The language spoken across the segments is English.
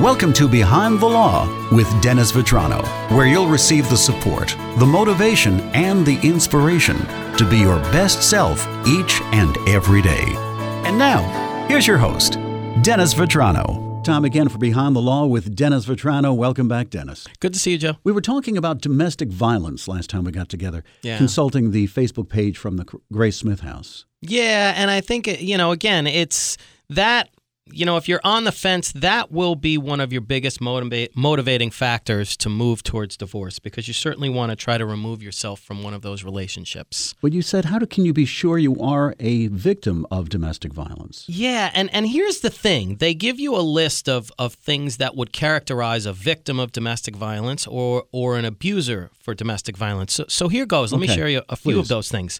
Welcome to Behind the Law with Dennis Vitrano, where you'll receive the support, the motivation, and the inspiration to be your best self each and every day. And now, here's your host, Dennis Vitrano. Time again for Behind the Law with Dennis Vitrano. Welcome back, Dennis. Good to see you, Joe. We were talking about domestic violence last time we got together, Yeah. consulting the Facebook page from the Grace Smith House. Yeah, and I think you know, again, it's that you know, if you're on the fence, that will be one of your biggest motivate, motivating factors to move towards divorce because you certainly want to try to remove yourself from one of those relationships. But you said, how do, can you be sure you are a victim of domestic violence? Yeah, and, and here's the thing. They give you a list of, of things that would characterize a victim of domestic violence or or an abuser for domestic violence. So, so here goes. Let me Okay, share you a few please. of those things.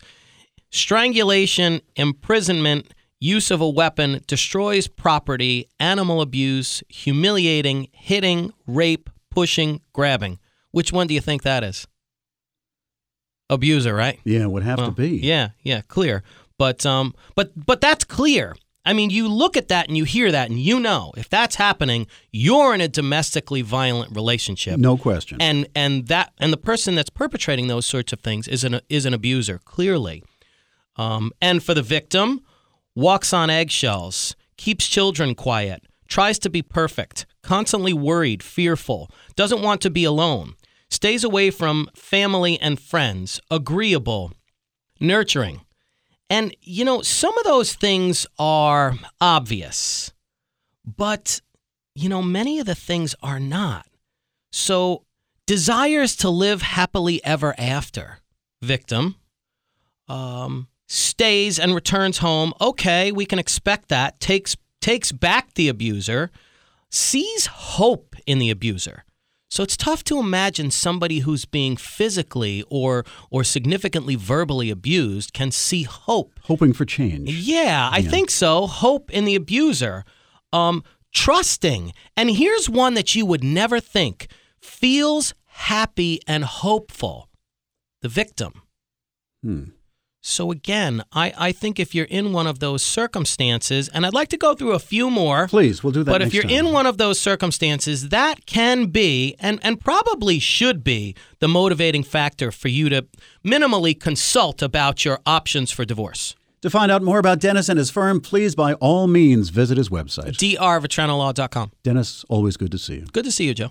Strangulation, imprisonment, use of a weapon, destroys property, animal abuse, humiliating, hitting, rape, pushing, grabbing. Which one do you think that is? Abuser, right? Yeah, it would have to be. Yeah, yeah, clear. But um but but that's clear. I mean, you look at that and you hear that and you know if that's happening, you're in a domestically violent relationship. No question. And and that and the person that's perpetrating those sorts of things is an is an abuser, clearly. Um, and for the victim, walks on eggshells, keeps children quiet, tries to be perfect, constantly worried, fearful, doesn't want to be alone, stays away from family and friends, agreeable, nurturing. And, you know, some of those things are obvious, but, you know, many of the things are not. So, desires to live happily ever after, victim, um, stays and returns home. Okay, we can expect that. Takes takes back the abuser, sees hope in the abuser. So it's tough to imagine somebody who's being physically or or significantly verbally abused can see hope. Hoping for change. Yeah, I think so. Hope in the abuser. Um, trusting. And here's one that you would never think feels happy and hopeful. The victim. Hmm. So again, I, I think if you're in one of those circumstances, and I'd like to go through a few more. Please, we'll do that But if you're time. in one of those circumstances, that can be, and, and probably should be, the motivating factor for you to minimally consult about your options for divorce. To find out more about Dennis and his firm, please by all means visit his website. drvitranolaw.com. Dennis, always good to see you. Good to see you, Joe.